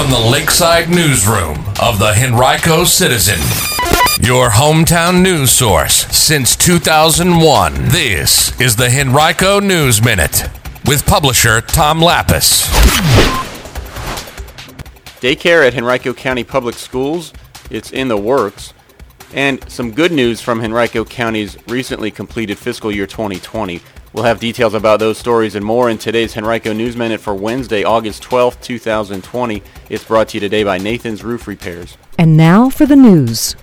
from the Lakeside Newsroom of the Henrico Citizen, your hometown news source since 2001. This is the Henrico News Minute with publisher Tom Lappas. Daycare at Henrico County Public Schools, it's in the works. And some good news from Henrico County's recently completed fiscal year 2020. We'll have details about those stories and more in today's Henrico News Minute for Wednesday, August 12th, 2020. It's brought to you today by Nathan's Roof Repairs. And now for the news.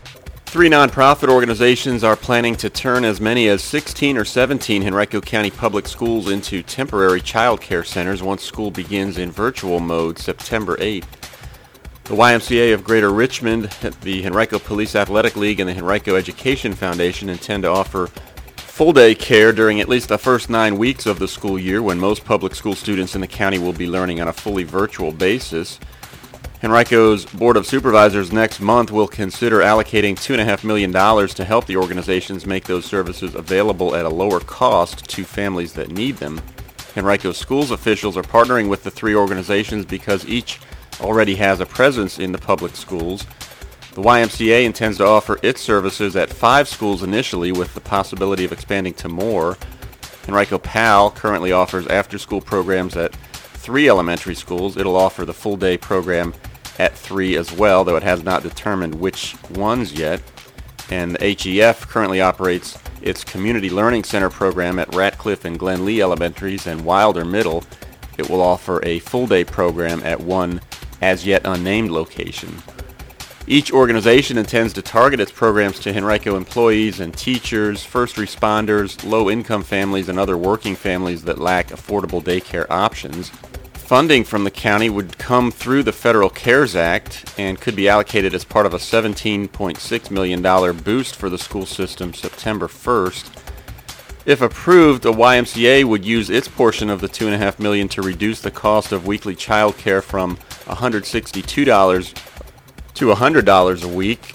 Three nonprofit organizations are planning to turn as many as 16 or 17 Henrico County public schools into temporary child care centers once school begins in virtual mode September 8th. The YMCA of Greater Richmond, the Henrico Police Athletic League, and the Henrico Education Foundation intend to offer full day care during at least the first nine weeks of the school year when most public school students in the county will be learning on a fully virtual basis. Henrico's Board of Supervisors next month will consider allocating $2.5 million to help the organizations make those services available at a lower cost to families that need them. Henrico schools officials are partnering with the three organizations because each already has a presence in the public schools. The YMCA intends to offer its services at five schools initially with the possibility of expanding to more. Henrico PAL currently offers after-school programs at three elementary schools. It'll offer the full-day program at three as well, though it has not determined which ones yet. And the HEF currently operates its Community Learning Center program at Ratcliffe and Glen Lee Elementaries and Wilder Middle. It will offer a full-day program at one as yet unnamed location. Each organization intends to target its programs to Henrico employees and teachers, first responders, low-income families, and other working families that lack affordable daycare options. Funding from the county would come through the Federal CARES Act and could be allocated as part of a $17.6 million boost for the school system September 1st. If approved, the YMCA would use its portion of the 2.5 million to reduce the cost of weekly child care from $162 to $100 a week.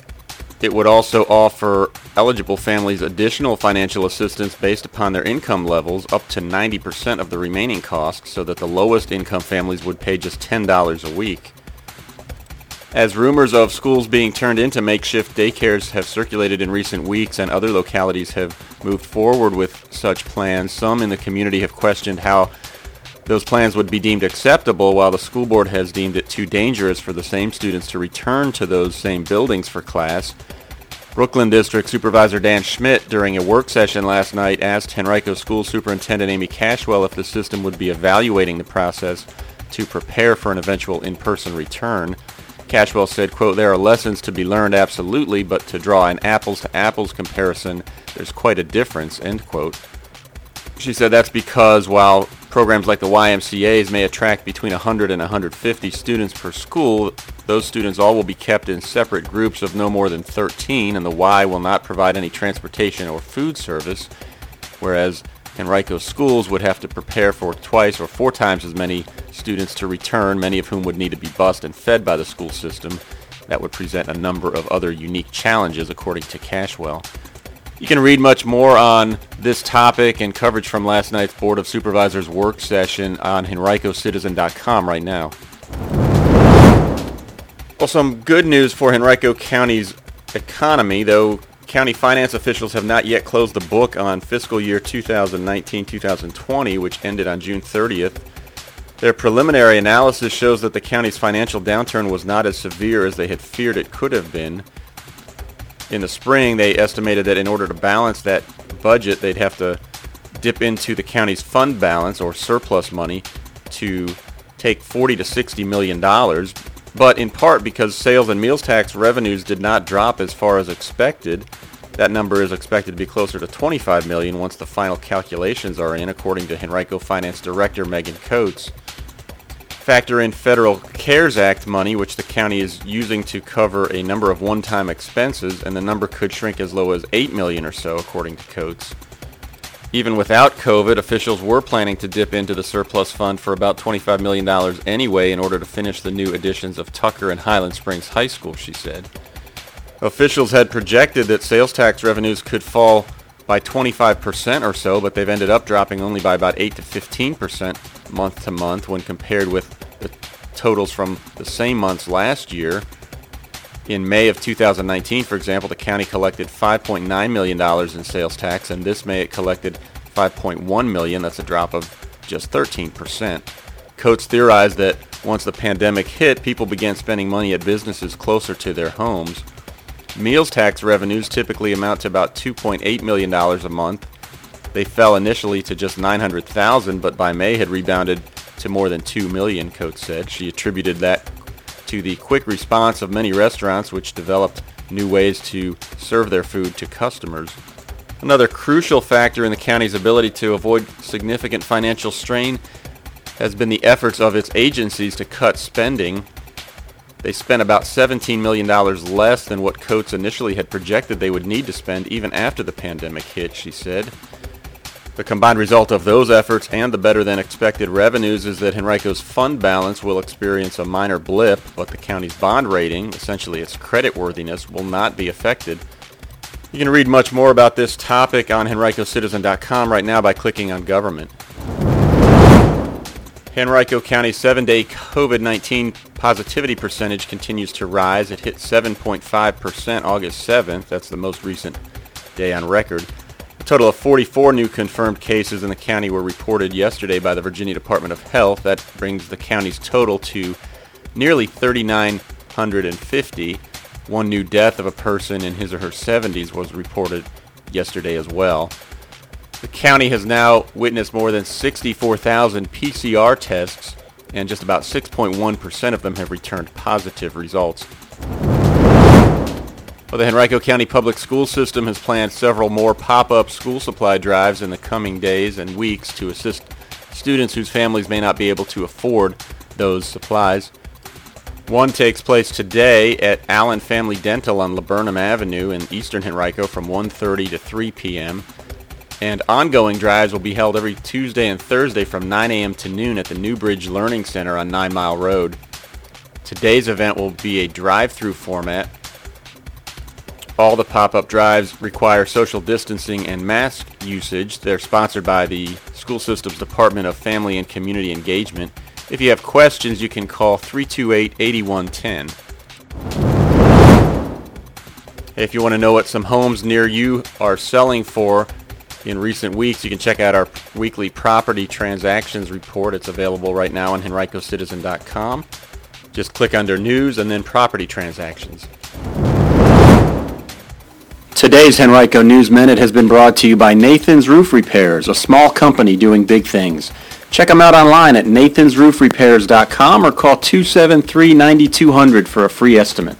It would also offer eligible families additional financial assistance based upon their income levels up to 90% of the remaining cost so that the lowest income families would pay just $10 a week. As rumors of schools being turned into makeshift daycares have circulated in recent weeks and other localities have moved forward with such plans, some in the community have questioned how those plans would be deemed acceptable while the school board has deemed it too dangerous for the same students to return to those same buildings for class. Brookland District Supervisor Dan Schmidt, during a work session last night, asked Henrico School Superintendent Amy Cashwell if the system would be evaluating the process to prepare for an eventual in-person return. Cashwell said, quote, there are lessons to be learned absolutely, but to draw an apples-to-apples comparison, there's quite a difference, end quote. She said that's because while programs like the YMCA's may attract between 100 and 150 students per school, those students all will be kept in separate groups of no more than 13, and the Y will not provide any transportation or food service, whereas Henrico schools would have to prepare for twice or four times as many students to return, many of whom would need to be bused and fed by the school system. That would present a number of other unique challenges, according to Cashwell. You can read much more on this topic and coverage from last night's Board of Supervisors work session on henricocitizen.com right now. Well, some good news for Henrico County's economy, though county finance officials have not yet closed the book on fiscal year 2019-2020, which ended on June 30th. Their preliminary analysis shows that the county's financial downturn was not as severe as they had feared it could have been in the spring, they estimated that in order to balance that budget, they'd have to dip into the county's fund balance or surplus money to take 40 to 60 million dollars. But in part because sales and meals tax revenues did not drop as far as expected, that number is expected to be closer to 25 million once the final calculations are in, according to Henrico Finance Director Megan Coates. Factor in federal CARES Act money, which the county is using to cover a number of one-time expenses, and the number could shrink as low as 8 million or so, according to Coates. Even without COVID, officials were planning to dip into the surplus fund for about $25 million anyway in order to finish the new additions of Tucker and Highland Springs High School, she said. Officials had projected that sales tax revenues could fall by 25% or so, but they've ended up dropping only by about 8 to 15% month to month when compared with the totals from the same months last year. In May of 2019, for example, the county collected $5.9 million in sales tax, and this May it collected 5.1 million. That's a drop of just 13%. Coates theorized that once the pandemic hit, people began spending money at businesses closer to their homes. Meals tax revenues typically amount to about $2.8 million a month. They fell initially to just 900,000, but by May had rebounded to more than 2 million, Coates said. She attributed that to the quick response of many restaurants which developed new ways to serve their food to customers. Another crucial factor in the county's ability to avoid significant financial strain has been the efforts of its agencies to cut spending. They spent about $17 million less than what Coates initially had projected they would need to spend even after the pandemic hit, she said. The combined result of those efforts and the better than expected revenues is that Henrico's fund balance will experience a minor blip, but the county's bond rating, essentially its creditworthiness, will not be affected. You can read much more about this topic on henricocitizen.com right now by clicking on government. Henrico County's seven-day COVID-19 positivity percentage continues to rise. It hit 7.5% August 7th. That's the most recent day on record. A total of 44 new confirmed cases in the county were reported yesterday by the Virginia Department of Health. That brings the county's total to nearly 3,950. One new death of a person in his or her 70s was reported yesterday as well. The county has now witnessed more than 64,000 PCR tests, and just about 6.1% of them have returned positive results. Well, the Henrico County Public School System has planned several more pop-up school supply drives in the coming days and weeks to assist students whose families may not be able to afford those supplies. One takes place today at Allen Family Dental on Laburnum Avenue in Eastern Henrico from 1.30 to 3 p.m and ongoing drives will be held every Tuesday and Thursday from 9 a.m. to noon at the Newbridge Learning Center on Nine Mile Road. Today's event will be a drive-through format. All the pop-up drives require social distancing and mask usage. They're sponsored by the school system's Department of Family and Community Engagement. If you have questions, you can call 328-8110. If you want to know what some homes near you are selling for, in recent weeks. You can check out our weekly property transactions report. It's available right now on henricocitizen.com. Just click under news and then property transactions. Today's Henrico News Minute has been brought to you by Nathan's Roof Repairs, a small company doing big things. Check them out online at nathansroofrepairs.com or call 273-9200 for a free estimate.